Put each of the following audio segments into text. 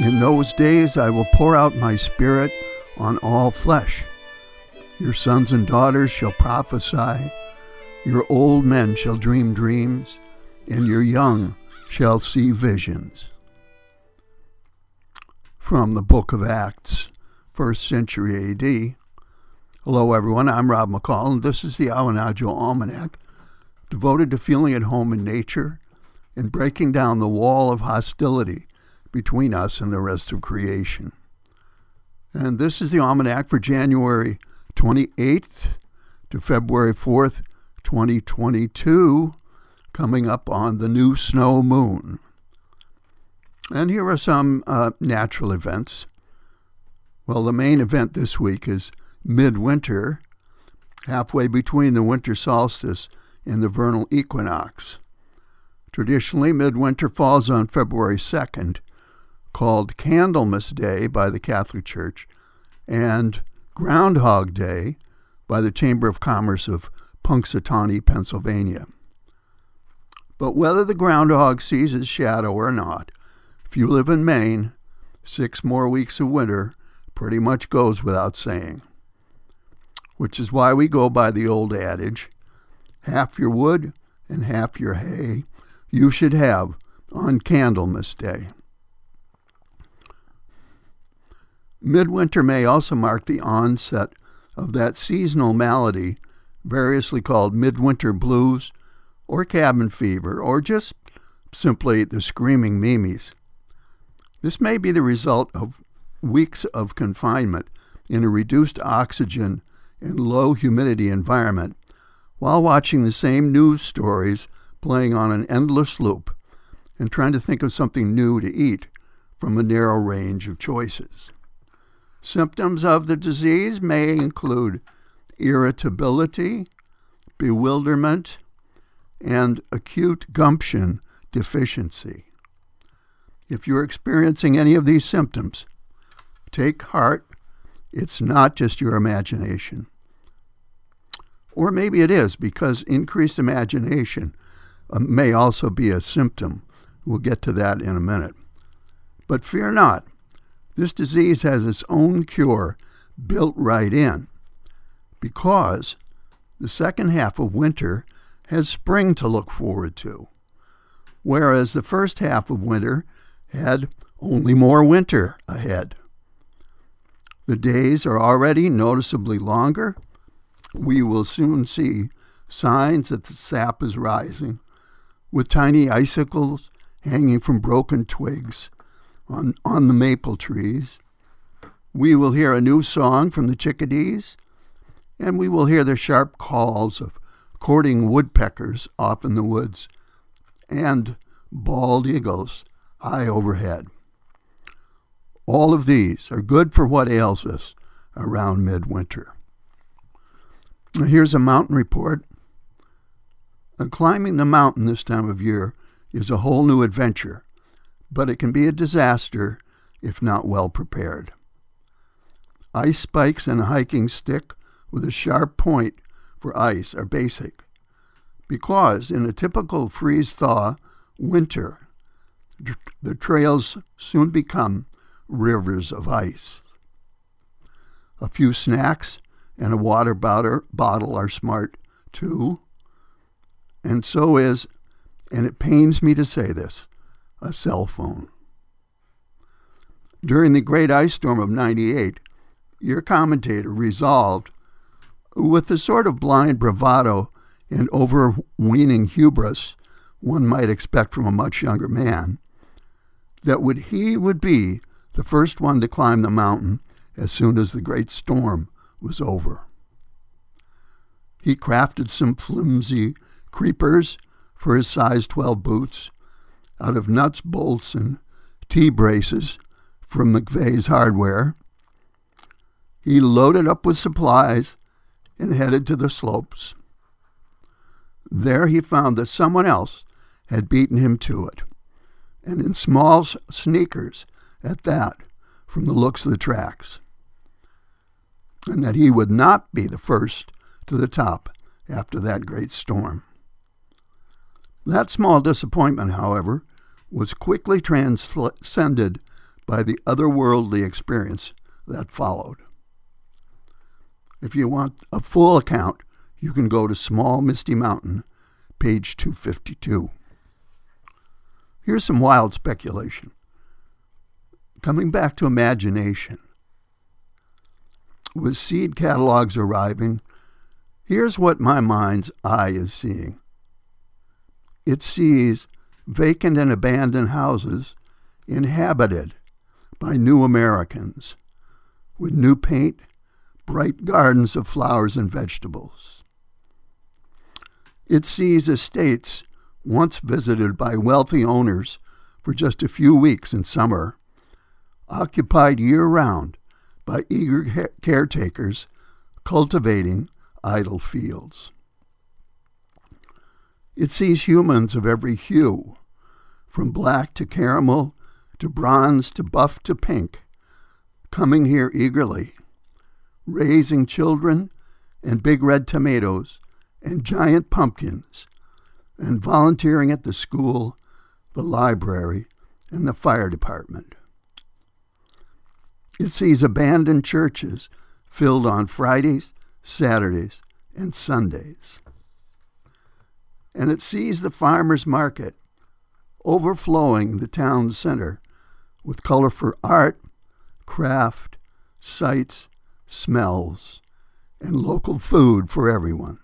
In those days I will pour out my spirit on all flesh. Your sons and daughters shall prophesy, your old men shall dream dreams, and your young shall see visions. From the book of Acts, first century AD. Hello, everyone. I'm Rob McCall, and this is the Awanadjo Almanac, devoted to feeling at home in nature and breaking down the wall of hostility between us and the rest of creation. And this is the almanac for January 28th to February 4th, 2022, coming up on the new snow moon. And here are some uh, natural events. Well, the main event this week is midwinter, halfway between the winter solstice and the vernal equinox. Traditionally, midwinter falls on February 2nd, called Candlemas Day by the Catholic Church and Groundhog Day by the Chamber of Commerce of Punxsutawney, Pennsylvania. But whether the groundhog sees his shadow or not, if you live in Maine, six more weeks of winter pretty much goes without saying. Which is why we go by the old adage half your wood and half your hay you should have on Candlemas Day. Midwinter may also mark the onset of that seasonal malady, variously called midwinter blues, or cabin fever, or just simply the screaming mimes. This may be the result of weeks of confinement in a reduced oxygen and low humidity environment while watching the same news stories playing on an endless loop and trying to think of something new to eat from a narrow range of choices. Symptoms of the disease may include irritability, bewilderment, and acute gumption deficiency. If you're experiencing any of these symptoms, take heart. It's not just your imagination. Or maybe it is, because increased imagination uh, may also be a symptom. We'll get to that in a minute. But fear not. This disease has its own cure built right in because the second half of winter has spring to look forward to, whereas the first half of winter had only more winter ahead. The days are already noticeably longer. We will soon see signs that the sap is rising, with tiny icicles hanging from broken twigs on, on the maple trees. We will hear a new song from the chickadees, and we will hear the sharp calls of courting woodpeckers off in the woods and bald eagles high overhead. All of these are good for what ails us around midwinter. Here's a mountain report. Now, climbing the mountain this time of year is a whole new adventure but it can be a disaster if not well prepared. Ice spikes and a hiking stick with a sharp point for ice are basic, because in a typical freeze thaw winter, the trails soon become rivers of ice. A few snacks and a water bottle are smart too, and so is, and it pains me to say this, a cell phone. During the great ice storm of 98, your commentator resolved, with the sort of blind bravado and overweening hubris one might expect from a much younger man, that would he would be the first one to climb the mountain as soon as the great storm was over. He crafted some flimsy creepers for his size 12 boots out of nuts, bolts, and T braces from McVeigh's hardware. He loaded up with supplies and headed to the slopes. There he found that someone else had beaten him to it, and in small sneakers at that, from the looks of the tracks, and that he would not be the first to the top after that great storm. That small disappointment, however, was quickly transcended by the otherworldly experience that followed. If you want a full account, you can go to Small Misty Mountain, page 252. Here's some wild speculation. Coming back to imagination, with seed catalogs arriving, here's what my mind's eye is seeing. It sees vacant and abandoned houses inhabited by new Americans with new paint, bright gardens of flowers and vegetables. It sees estates once visited by wealthy owners for just a few weeks in summer, occupied year round by eager caretakers cultivating idle fields. It sees humans of every hue, from black to caramel, to bronze to buff to pink, coming here eagerly, raising children and big red tomatoes and giant pumpkins, and volunteering at the school, the library, and the fire department. It sees abandoned churches filled on Fridays, Saturdays, and Sundays. And it sees the farmers market overflowing the town center with colorful art, craft, sights, smells, and local food for everyone.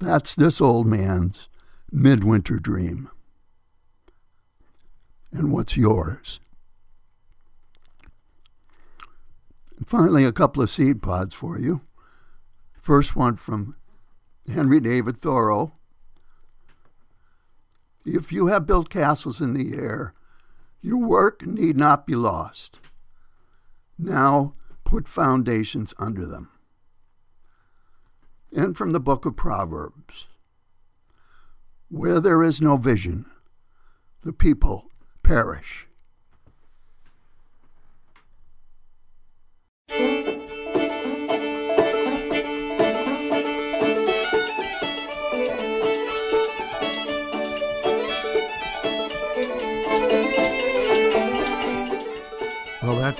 That's this old man's midwinter dream. And what's yours? And finally, a couple of seed pods for you. First one from Henry David Thoreau. If you have built castles in the air, your work need not be lost. Now put foundations under them. And from the book of Proverbs Where there is no vision, the people perish.